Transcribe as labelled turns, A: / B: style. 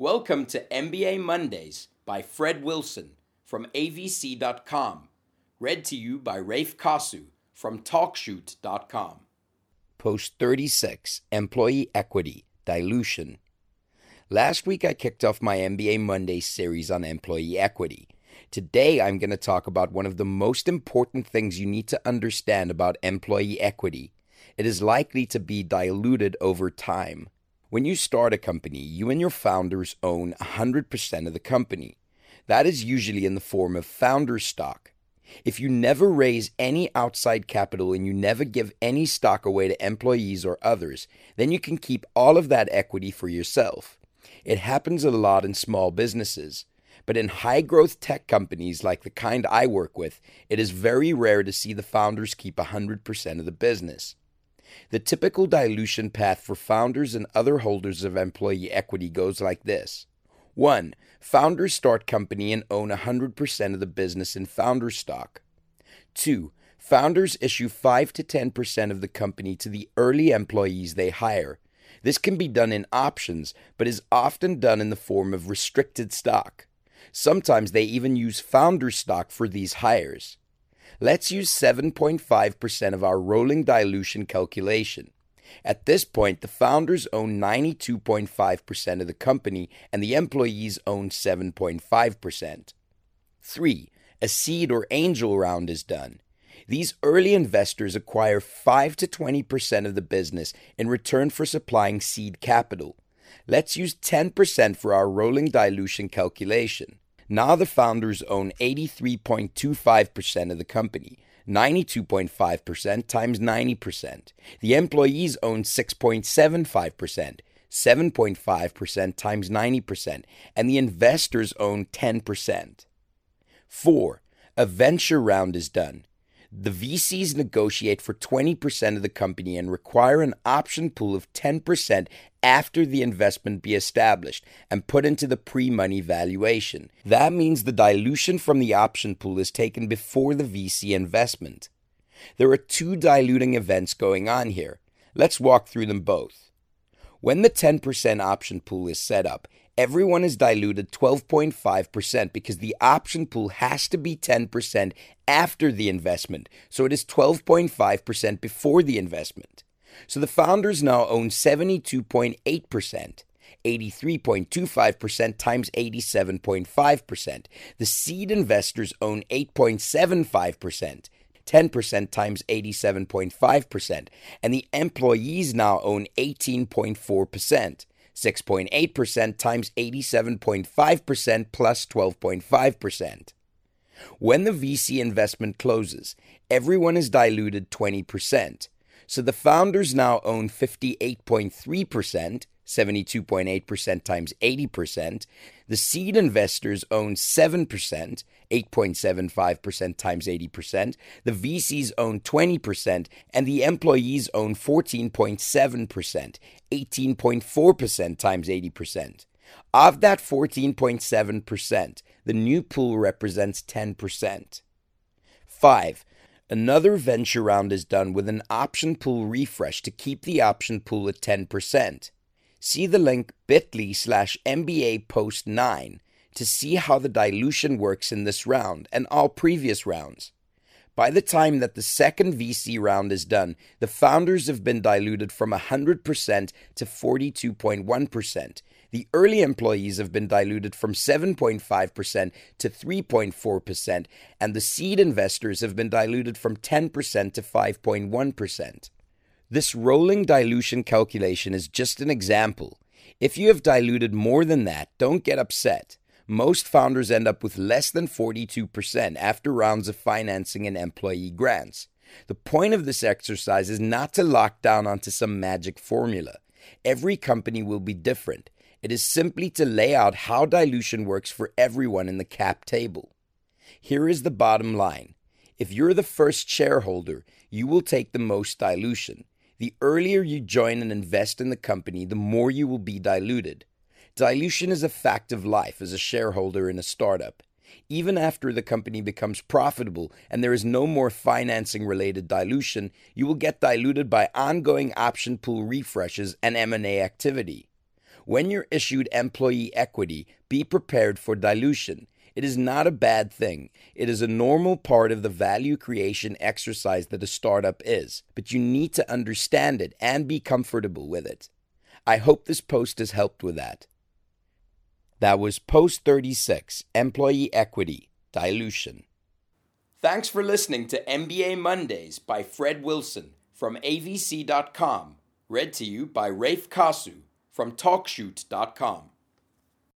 A: Welcome to MBA Mondays by Fred Wilson from avc.com. Read to you by Raph Kossew from talkshoot.com.
B: Post 36 Employee Equity Dilution. Last week I kicked off my MBA Monday series on employee equity. Today I'm going to talk about one of the most important things you need to understand about employee equity. It is likely to be diluted over time. When you start a company, you and your founders own 100% of the company. That is usually in the form of founder stock. If you never raise any outside capital and you never give any stock away to employees or others, then you can keep all of that equity for yourself. It happens a lot in small businesses. But in high growth tech companies like the kind I work with, it is very rare to see the founders keep 100% of the business. The typical dilution path for founders and other holders of employee equity goes like this 1. Founders start company and own 100% of the business in founder stock. 2. Founders issue 5 to 10% of the company to the early employees they hire. This can be done in options, but is often done in the form of restricted stock. Sometimes they even use founder stock for these hires. Let's use 7.5% of our rolling dilution calculation. At this point, the founders own 92.5% of the company and the employees own 7.5%. 3. A seed or angel round is done. These early investors acquire 5 to 20% of the business in return for supplying seed capital. Let's use 10% for our rolling dilution calculation. Now the founders own 83.25% of the company, 92.5% times 90%. The employees own 6.75%, 7.5% times 90%, and the investors own 10%. 4. A venture round is done. The VCs negotiate for 20% of the company and require an option pool of 10% after the investment be established and put into the pre money valuation. That means the dilution from the option pool is taken before the VC investment. There are two diluting events going on here. Let's walk through them both. When the 10% option pool is set up, everyone is diluted 12.5% because the option pool has to be 10% after the investment. So it is 12.5% before the investment. So the founders now own 72.8%. 83.25% times 87.5%. The seed investors own 8.75%. 10% times 87.5%, and the employees now own 18.4%. 6.8% times 87.5% plus 12.5%. When the VC investment closes, everyone is diluted 20%. So the founders now own 58.3%, 72.8% times 80%. The seed investors own 7%, 8.75% times 80%. The VCs own 20%, and the employees own 14.7%, 18.4% times 80%. Of that 14.7%, the new pool represents 10%. 5. Another venture round is done with an option pool refresh to keep the option pool at 10%. See the link bit.ly slash MBA post 9 to see how the dilution works in this round and all previous rounds. By the time that the second VC round is done, the founders have been diluted from 100% to 42.1%, the early employees have been diluted from 7.5% to 3.4%, and the seed investors have been diluted from 10% to 5.1%. This rolling dilution calculation is just an example. If you have diluted more than that, don't get upset. Most founders end up with less than 42% after rounds of financing and employee grants. The point of this exercise is not to lock down onto some magic formula. Every company will be different. It is simply to lay out how dilution works for everyone in the cap table. Here is the bottom line. If you're the first shareholder, you will take the most dilution. The earlier you join and invest in the company, the more you will be diluted. Dilution is a fact of life as a shareholder in a startup. Even after the company becomes profitable and there is no more financing related dilution, you will get diluted by ongoing option pool refreshes and M&A activity. When you're issued employee equity, be prepared for dilution. It is not a bad thing. It is a normal part of the value creation exercise that a startup is, but you need to understand it and be comfortable with it. I hope this post has helped with that. That was post 36 Employee Equity Dilution.
A: Thanks for listening to MBA Mondays by Fred Wilson from avc.com, read to you by Raph Kossew from talkshoot.com.